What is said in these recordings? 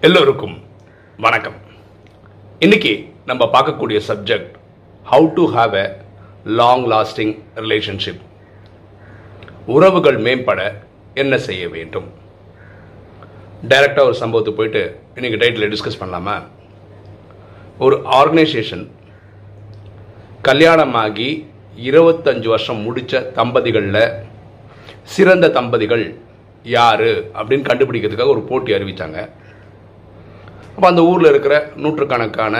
எல்லோருக்கும் வணக்கம். இன்னைக்கு நம்ம பார்க்கக்கூடிய subject how to have a long lasting relationship உறவுகள் மேம்பட என்ன செய்ய வேண்டும்? டைரக்டாக ஒரு சம்பவத்துக்கு போயிட்டு இன்னைக்கு டைட்டில் டிஸ்கஸ் பண்ணலாமா? ஒரு ஆர்கனைசேஷன் கல்யாணமாகி இருபத்தஞ்சு வருஷம் முடித்த தம்பதிகளில் சிறந்த தம்பதிகள் யார் அப்படின்னு கண்டுபிடிக்கிறதுக்காக ஒரு போட்டி அறிவித்தாங்க அப்போ அந்த ஊரில் இருக்கிற நூற்றுக்கணக்கான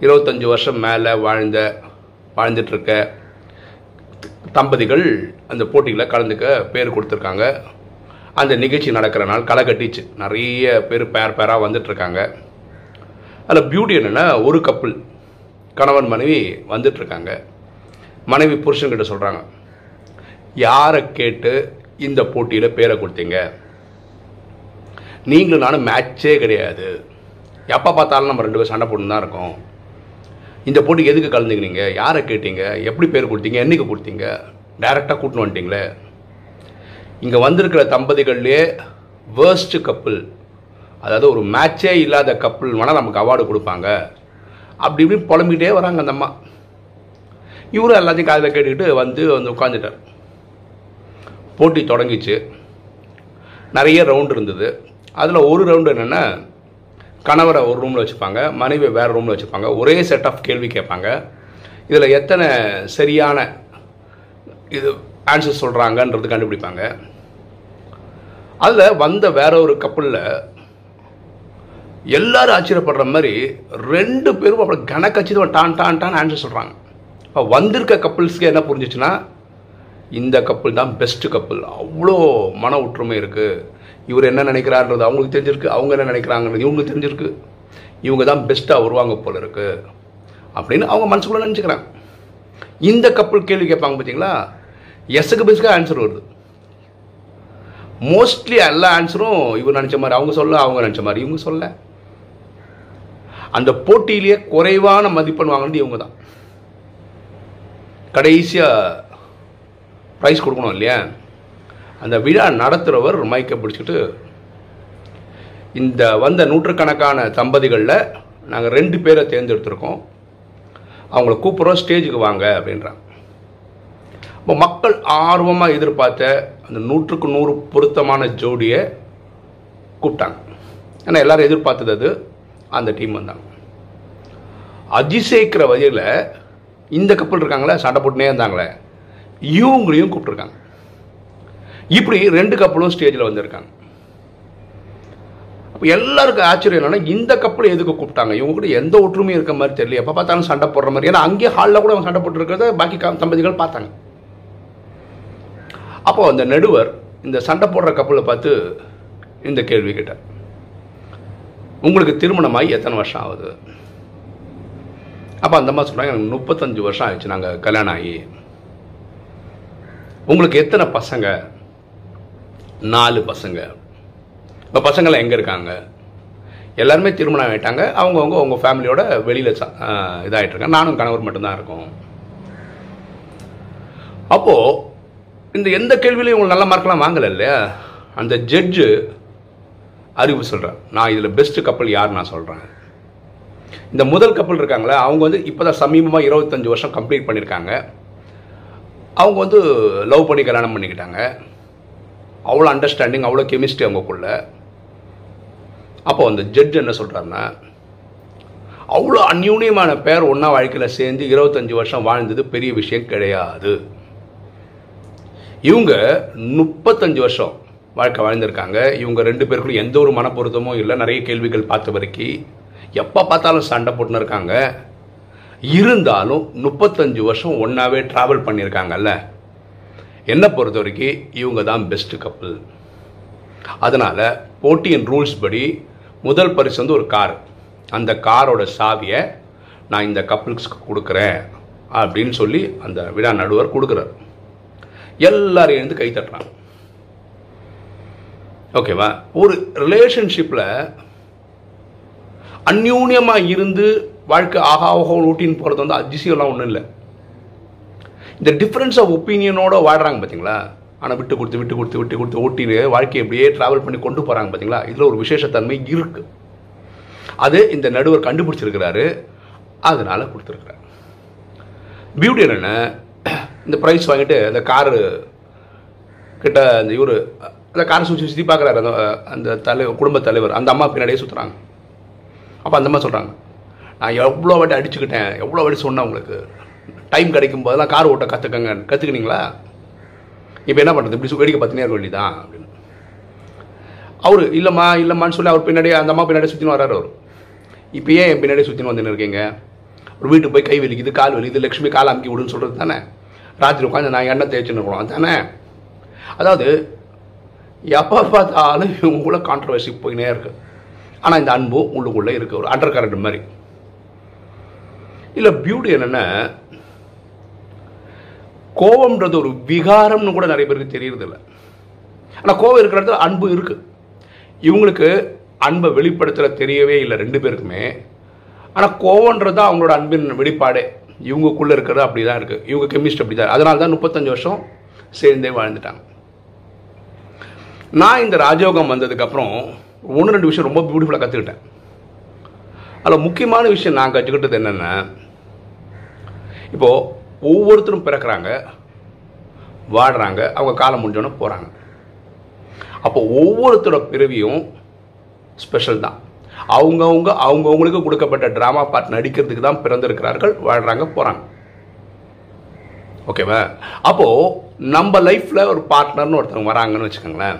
இருபத்தஞ்சி வருஷம் மேலே வாழ்ந்த வாழ்ந்துட்டுருக்க தம்பதிகள் அந்த போட்டியில் கலந்துக்க பேர் கொடுத்துருக்காங்க. அந்த நிகழ்ச்சி நடக்கிற நாள் களை கட்டிச்சு நிறைய பேர் பேர் பேராக வந்துட்டுருக்காங்க. அதில் பியூட்டி என்னென்னா ஒரு கப்புள் கணவன் மனைவி வந்துட்டுருக்காங்க. மனைவி புருஷன்கிட்ட சொல்கிறாங்க யாரை கேட்டு இந்த போட்டியில் பேரை கொடுத்தீங்க? நீங்களும் நானும் மேட்சே கிடையாது. எப்போ பார்த்தாலும் நம்ம ரெண்டு பேரும் சண்டை போட்டு தான் இருக்கோம். இந்த போட்டிக்கு எதுக்கு கலந்துக்கிறீங்க யாரை கேட்டீங்க? எப்படி பேர் கொடுத்தீங்க? என்னைக்கு கொடுத்தீங்க? டைரெக்டாக கூட்டின்னு வந்துட்டீங்களே. இங்கே வந்திருக்கிற தம்பதிகள்லேயே வேர்ஸ்ட் கப்புள் அதாவது ஒரு மேட்சே இல்லாத கப்புள் வேணால் நமக்கு அவார்டு கொடுப்பாங்க. அப்படி இப்படி புலம்பிக்கிட்டே வராங்க அந்த அம்மா. இவரும் எல்லாத்தையும் காதில் கேட்டுக்கிட்டு வந்து வந்து உட்காந்துட்டார் போட்டி தொடங்கிச்சு. நிறைய ரவுண்ட் இருந்தது. அதில் ஒரு ரவுண்டு என்னென்னா கணவரை ஒரு ரூமில் வச்சுப்பாங்க மனைவியை வேறு ரூமில் வச்சுப்பாங்க ஒரே செட் ஆஃப் கேள்வி கேட்பாங்க. இதில் எத்தனை சரியான இது ஆன்சர் சொல்கிறாங்கன்றது கண்டுபிடிப்பாங்க. அதில் வந்த வேற ஒரு கப்பலில் எல்லாரும் ஆச்சரியப்படுற மாதிரி ரெண்டு பேரும் அப்புறம் கணக்கச்சிதம் டான் டான் டான் ஆன்சர் சொல்கிறாங்க இப்போ வந்திருக்க கப்புள்ஸ்க்கு என்ன புரிஞ்சிச்சுன்னா இந்த கப்பல் தான் பெஸ்ட் கப்பல் அவ்வளோ மன ஒற்றுமை இருக்குது இவர் என்ன நினைக்கிறாருன்றது அவங்களுக்கு தெரிஞ்சிருக்கு. அவங்க என்ன நினைக்கிறாங்கன்றது இவங்களுக்கு தெரிஞ்சிருக்கு. இவங்க தான் பெஸ்ட்டாக வருவாங்க போல இருக்கு. அப்படின்னு அவங்க மனசுக்குள்ள நினச்சிக்கிறாங்க. இந்த கப்பல் கேள்வி கேட்பாங்க பார்த்தீங்களா எஸ்ஸுக்கு பெஸ்ட்டுக்கு ஆன்சர் வருது. மோஸ்ட்லி எல்லா ஆன்சரும் இவர் நினச்ச மாதிரி அவங்க சொல்ல அவங்க நினச்ச மாதிரி. இவங்க சொல்ல. அந்த போட்டியிலேயே குறைவான மதிப்பெண் வாங்கினது இவங்க தான். கடைசியாக ப்ரைஸ் கொடுக்கணும் இல்லையா? அந்த விழா நடத்துகிறவர் மைக்கை பிடிச்சிட்டு இந்த வந்த நூற்றுக்கணக்கான தம்பதிகளில் நாங்கள் ரெண்டு பேரை தேர்ந்தெடுத்திருக்கோம். அவங்கள கூப்பிட்றோம் ஸ்டேஜுக்கு வாங்க அப்படின்றாங்க. இப்போ மக்கள் ஆர்வமாக எதிர்பார்த்த அந்த நூற்றுக்கு நூறு பொருத்தமான ஜோடியை கூப்பிட்டாங்க. ஏன்னா எல்லாரும் எதிர்பார்த்தது அது. அந்த டீம் வந்தாங்க. அதிசயிக்கிற வகையில் இந்த கப்பல் இருக்காங்களே சண்டை போட்டுனே இருந்தாங்களே இவங்களையும் கூப்பிட்ருக்காங்க இப்படி ரெண்டு கப்பலும் ஸ்டேஜில் வந்திருக்காங்க. அப்போ எல்லாருக்கும் ஆச்சரியம் என்னன்னா இந்த கப்பல் எதுக்கு கூப்பிட்டாங்க? இவங்க கூட எந்த ஒற்றுமையும் இருக்க மாதிரி தெரியல எப்போ பார்த்தாலும் சண்டை போடுற மாதிரி. ஏன்னா அங்கேயே ஹாலில் கூட அவங்க சண்டை போட்டுருக்கிறத பாக்கி தம்பதிகள் பார்த்தாங்க. அப்போ அந்த நடுவர் இந்த சண்டை போடுற கப்பலை பார்த்து இந்த கேள்வி கேட்டார். உங்களுக்கு திருமணமாகி எத்தனை வருஷம் ஆகுது? அப்போ அந்த மாதிரி சொல்கிறாங்க எனக்கு முப்பத்தஞ்சு வருஷம் ஆயிடுச்சு. நாங்கள் கல்யாணம் ஆகி உங்களுக்கு எத்தனை பசங்க? நாலு பசங்க. இப்போ பசங்களாம் எங்கே இருக்காங்க? எல்லாருமே திருமணம் ஆகிட்டாங்க அவங்கவுங்க அவங்க ஃபேமிலியோட வெளியில் இதாகிட்டு நானும் கணவர் மட்டும்தான் இருக்கோம். அப்போது இந்த எந்த கேள்வியிலையும் உங்களுக்கு நல்ல மார்க்கெலாம் வாங்கலை இல்லையா? அந்த ஜட்ஜு அறிவு சொல்கிறேன் நான் இதில் பெஸ்ட்டு கப்பல் யார் நான் சொல்கிறேன் இந்த முதல் கப்பல் இருக்காங்களே அவங்க வந்து இப்போ தான் சமீபமாக இருபத்தஞ்சி வருஷம் கம்ப்ளீட் பண்ணியிருக்காங்க. அவங்க வந்து லவ் பண்ணி கல்யாணம் பண்ணிக்கிட்டாங்க. அவ்வளோ அண்டர்ஸ்டாண்டிங் அவ்வளோ கெமிஸ்ட்ரி அவங்கக்குள்ள அப்போ அந்த ஜட்ஜ் என்ன சொல்கிறாருன்னா அவ்வளோ அந்யூன்யமான பேர் ஒன்றா வாழ்க்கையில் சேர்ந்து இருபத்தஞ்சி வருஷம் வாழ்ந்தது பெரிய விஷயம் கிடையாது. இவங்க முப்பத்தஞ்சு வருஷம் வாழ்க்கை வாழ்ந்திருக்காங்க. இவங்க ரெண்டு பேருக்குள்ள எந்த ஒரு மனப்பொருத்தமும் இல்லை. நிறைய கேள்விகள் பார்த்த வரைக்கும் எப்போ பார்த்தாலும் சண்டை போட்டுன்னு இருக்காங்க. இருந்தாலும் முப்பத்தஞ்சு வருஷம் ஒன்றாவே ட்ராவல் பண்ணியிருக்காங்கல்ல என்னை பொறுத்த வரைக்கும் இவங்க தான் பெஸ்ட்டு கப்பல் அதனால் போட்டியின் ரூல்ஸ் படி முதல் பரிசு வந்து ஒரு கார் அந்த காரோட சாவியை நான் இந்த கப்பல்ஸ்க்கு கொடுக்குறேன் அப்படின்னு சொல்லி அந்த விழா நடுவர் கொடுக்குறாரு. எல்லாரும் எழுந்து கை தட்டுறாங்க. ஓகேவா ஒரு ரிலேஷன்ஷிப்பில் அந்யூன்யமாக இருந்து வாழ்க்கை ஆகா ஆகா ஊட்டின்னு போகிறது வந்து அதிசயம்லாம் ஒன்றும் இல்லை. இந்த டிஃப்ரென்ஸ் ஆஃப் ஒப்பீனியனோட வாழ்கிறாங்க பார்த்தீங்களா ஆனால் விட்டு கொடுத்து விட்டு கொடுத்து விட்டு கொடுத்து ஓட்டின்னு வாழ்க்கையை அப்படியே ட்ராவல் பண்ணி கொண்டு போகிறாங்க பார்த்தீங்களா இதில் ஒரு விசேஷத்தன்மை இருக்குது அது இந்த நடுவர் கண்டுபிடிச்சிருக்கிறாரு. அதனால் கொடுத்துருக்குறாரு. பியூட்டி என்னென்ன இந்த ப்ரைஸ் வாங்கிட்டு அந்த காரு கிட்ட அந்த இவர் அந்த காரை சுற்றி சுற்றி பார்க்குறாரு. அந்த அந்த தலைவர் குடும்ப தலைவர் அந்த அம்மா பின்னாடியே சுற்றுறாங்க அப்போ அந்த அம்மா சொல்கிறாங்க நான் எவ்வளோ வாட்டி அடிச்சுக்கிட்டேன் எவ்வளோ வாட்டி சொன்னேன் உங்களுக்கு? டைம் கிடைக்கும் போதெல்லாம் கார் ஓட்ட கற்றுக்கங்க கற்றுக்கினீங்களா இப்போ என்ன பண்ணுறது இப்படி வேடிக்கை பார்த்துனே இருக்க வேண்டியதான் அப்படின்னு. அவர் இல்லைம்மா இல்லைம்மான்னு சொல்லி அவர் பின்னாடி அந்த அம்மா பின்னாடி சுற்றின்னு வர்றாரு அவர். இப்போ ஏன் என் பின்னாடி சுற்றின்னு வந்துன்னு இருக்கீங்க? ஒரு வீட்டுக்கு போய் கை வலிக்குது கால் வலிக்குது லக்ஷ்மி கால் அமுக்கி விடுன்னு சொல்கிறது தானே? ராத்திரி உட்காந்து நான் எண்ணெய் தேய்ச்சின்னு இருக்கணும் தானே? அதாவது எப்போ பார்த்தாலும் இவங்களுக்குள்ள கான்ட்ரவர்சி போயினே இருக்குது ஆனால் இந்த அன்பு உள்ளுக்குள்ளே இருக்குது ஒரு அண்டர் கரண்ட் மாதிரி. இல்லை பியூட்டி என்னென்னா கோவம்ன்றது ஒரு விகாரம்னு கூட நிறைய பேருக்கு தெரியறதில்ல. ஆனால் கோவம் இருக்கிற இடத்துல அன்பு இருக்குது இவங்களுக்கு அன்பை வெளிப்படுத்துகிற தெரியவே இல்லை ரெண்டு பேருக்குமே. ஆனால் கோவம்ன்றது தான் அவங்களோட அன்பின் வெளிப்பாடே. இவங்கக்குள்ளே இருக்கிறது அப்படி தான் இருக்குது இவங்க கெமிஸ்ட் அப்படி தான் அதனால தான் முப்பத்தஞ்சு வருஷம் சேர்ந்தே வாழ்ந்துட்டாங்க. நான் இந்த ராஜயோகம் வந்ததுக்கப்புறம் ஒன்று ரெண்டு விஷயம் ரொம்ப பியூட்டிஃபுல்லாக கற்றுக்கிட்டேன் அதில் முக்கியமான விஷயம் நான் கற்றுக்கிட்டது என்னென்னா இப்போது ஒவ்வொருத்தரும் பிறக்கிறாங்க வாடுறாங்க அவங்க காலம் முடிஞ்சோன்னே போகிறாங்க அப்போ ஒவ்வொருத்தரோட பிறவியும் ஸ்பெஷல் தான். அவங்கவுங்க அவங்கவுங்களுக்கு கொடுக்கப்பட்ட ட்ராமா பார்ட் நடிக்கிறதுக்கு தான் பிறந்திருக்கிறார்கள் வாழ்கிறாங்க போகிறாங்க ஓகேவா? அப்போது நம்ம லைஃப்பில் ஒரு பார்ட்னர்னு ஒருத்தவங்க வராங்கன்னு வச்சுக்கோங்களேன்.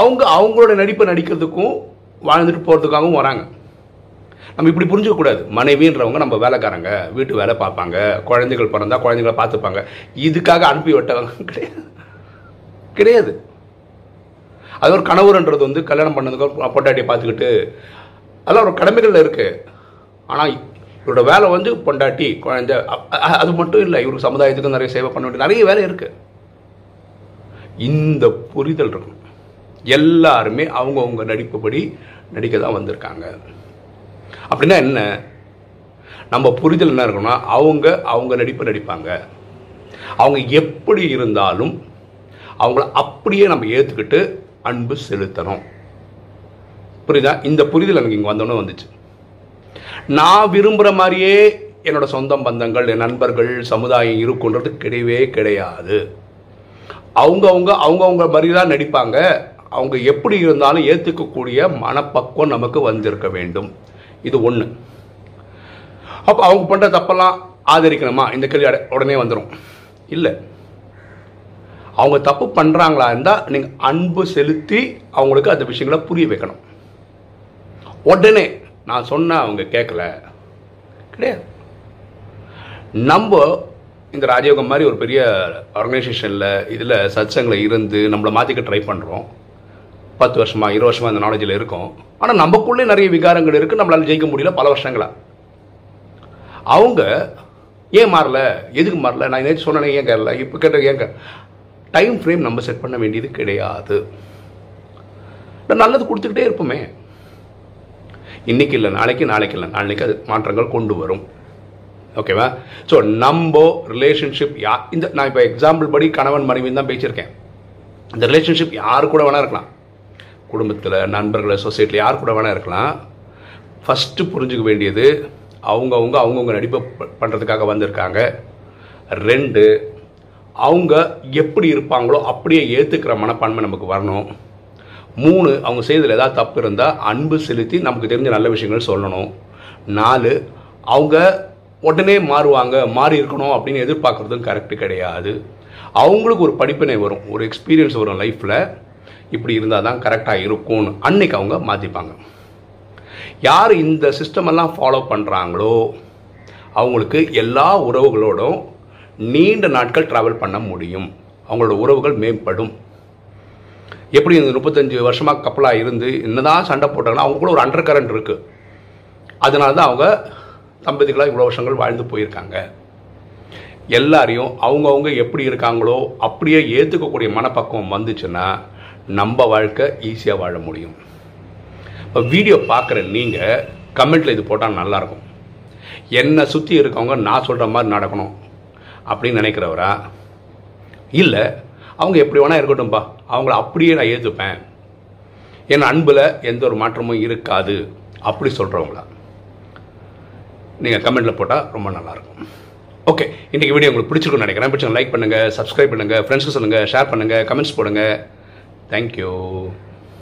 அவங்க அவங்களோட நடிப்பை நடிக்கிறதுக்கும் வாழ்ந்துட்டு போகிறதுக்காகவும் வராங்க. நம்ம இப்படி புரிஞ்சுக்கக்கூடாது மனைவின்றவங்க நம்ம வேலைக்காரங்க வீட்டு வேலை பார்ப்பாங்க குழந்தைகள் பிறந்தால் குழந்தைங்களை பார்த்துப்பாங்க. இதுக்காக அனுப்பி விட்டவங்க கிடையாது. கிடையாது. அது ஒரு கணவர்ன்றது வந்து கல்யாணம் பண்ணதுக்கு பொண்டாட்டியை பார்த்துக்கிட்டு அதெல்லாம் ஒரு கடமைகளில் இருக்கு. ஆனால் இவரோட வேலை வந்து பொண்டாட்டி குழந்தை அது மட்டும் இல்லை இவருக்கு சமுதாயத்துக்கு நிறைய சேவை பண்ண வேண்டிய நிறைய வேலை இருக்கு. இந்த புரிதல் இருக்கும் எல்லாருமே அவங்கவுங்க நடிப்புப்படி நடிக்க தான் வந்திருக்காங்க. அப்படின்னா என்ன? நம்ம புரிதல் என்ன இருக்குன்னா அவங்க அவங்க நடிப்பு நடிப்பாங்க. அவங்க எப்படி இருந்தாலும் அவங்கள அப்படியே நம்ம ஏற்றுக்கிட்டு அன்பு செலுத்தணும். புரியுதா? இந்த புரிதல் எனக்கு இங்கே வந்தோன்னே வந்துச்சு. நான் விரும்புகிற மாதிரியே என்னோட சொந்தம் பந்தங்கள் என் நண்பர்கள் சமுதாயம் இருக்குன்றது கிடையவே கிடையாது. அவங்கவுங்க அவங்கவுங்க மாதிரி தான் நடிப்பாங்க. அவங்க எப்படி இருந்தாலும் ஏற்றுக்கக்கூடிய மனப்பக்குவம் நமக்கு வந்திருக்க வேண்டும். இது ஒன்று அப்போ அவங்க பண்ணுற தப்பெல்லாம் ஆதரிக்கணுமா? இந்த கேள்வி உடனே வந்துடும் இல்லை. அவங்க தப்பு பண்ணுறாங்களா இருந்தால் நீங்கள் அன்பு செலுத்தி அவங்களுக்கு அந்த விஷயங்களை புரிய வைக்கணும். உடனே நான் சொன்ன அவங்க கேட்கல கிடையாது. நம்ம இந்த ராஜயோகம் மாதிரி ஒரு பெரிய ஆர்கனைசேஷனில் இதில் சத்சங்கில் இருந்து நம்மளை மாற்றிக்க ட்ரை பண்ணுறோம் பத்து வருஷமா இருபது வருஷமா இந்த நாலேஜில் இருக்கும். ஆனால் நமக்குள்ளே நிறைய விகாரங்கள் இருக்குது நம்மளால் ஜெயிக்க முடியல பல வருஷங்களா? அவங்க ஏன் மாறல? எதுக்கு மாறல? நான் நேற்று சொன்னேன் ஏன் கேரள இப்போ கேட்ட ஏன் டைம் ஃப்ரேம் நம்ம செட் பண்ண வேண்டியது கிடையாது. நல்லது கொடுத்துக்கிட்டே இருப்போமே. இன்னைக்கு இல்லை நாளைக்கு நாளைக்கு இல்லை. நாளைக்கு அது மாற்றங்கள் கொண்டு வரும். ஓகேவா ஸோ நம்ம ரிலேஷன்ஷிப் யா இந்த நான் இப்போ எக்ஸாம்பிள் படி கணவன் மனைவி தான் பேசியிருக்கேன். இந்த ரிலேஷன்ஷிப் யார் கூட வேணா இருக்கலாம். குடும்பத்தில் நண்பர்கள் சொசைட்டியில் யார் கூட வேணா இருக்கலாம். ஃபஸ்ட்டு புரிஞ்சுக்க வேண்டியது அவங்கவுங்க அவங்கவுங்க நடிப்பை பண்ணுறதுக்காக வந்திருக்காங்க. ரெண்டு அவங்க எப்படி இருப்பாங்களோ அப்படியே ஏற்றுக்கிற மனப்பான்மை நமக்கு வரணும். மூணு அவங்க செய்ததில் ஏதாவது தப்பு இருந்தால் அன்பு செலுத்தி நமக்கு தெரிஞ்ச நல்ல விஷயங்கள் சொல்லணும். நாலு அவங்க உடனே மாறுவாங்க மாறி இருக்கணும் அப்படின்னு எதிர்பார்க்குறதும் கரெக்டு கிடையாது. அவங்களுக்கு ஒரு படிப்பினை வரும் ஒரு எக்ஸ்பீரியன்ஸ் வரும் லைஃப்பில் இப்படி இருந்தால் தான் கரெக்டாக இருக்கும்னு அன்னைக்கு அவங்க மாற்றிப்பாங்க யார் இந்த சிஸ்டம் எல்லாம் ஃபாலோ பண்ணுறாங்களோ அவங்களுக்கு எல்லா உறவுகளோடும் நீண்ட நாட்கள் ட்ராவல் பண்ண முடியும். அவங்களோட உறவுகள் மேம்படும். எப்படி இந்த முப்பத்தஞ்சு வருஷமாக கப்பலாக இருந்து என்னதான் சண்டை போட்டாங்கன்னா அவங்களுக்குள்ள ஒரு அண்டர் கரண்ட் இருக்குது அதனால தான் அவங்க தம்பதிகளாக இவ்வளோ வருஷங்கள் வாழ்ந்து போயிருக்காங்க. எல்லாரையும் அவங்கவுங்க எப்படி இருக்காங்களோ அப்படியே ஏற்றுக்கக்கூடிய மனப்பக்குவம் வந்துச்சுன்னா நம்ம வாழ்க்கை ஈஸியாக வாழ முடியும். இப்போ வீடியோ பார்க்குற நீங்கள் கமெண்ட்டில் இது போட்டால் நல்லாயிருக்கும். என்னை சுற்றி இருக்கவங்க நான் சொல்கிற மாதிரி நடக்கணும் அப்படின்னு நினைக்கிறவரா? இல்லை அவங்க எப்படி வேணால் இருக்கட்டும்பா. அவங்கள அப்படியே நான் ஏற்றுப்பேன் என் அன்பில் எந்த ஒரு மாற்றமும் இருக்காது. அப்படி சொல்கிறவங்களா நீங்கள் கமெண்ட்டில் போட்டால் ரொம்ப நல்லாயிருக்கும். ஓகே இன்றைக்கி வீடியோ உங்களுக்கு பிடிச்சிருக்குன்னு நினைக்கிறேன். பிடிச்சவங்க லைக் பண்ணுங்கள் சப்ஸ்கிரைப் பண்ணுங்கள் ஃப்ரெண்ட்ஸ்க்கு சொல்லுங்கள் ஷேர் பண்ணுங்கள் கமெண்ட்ஸ் போடுங்கள் Thank you.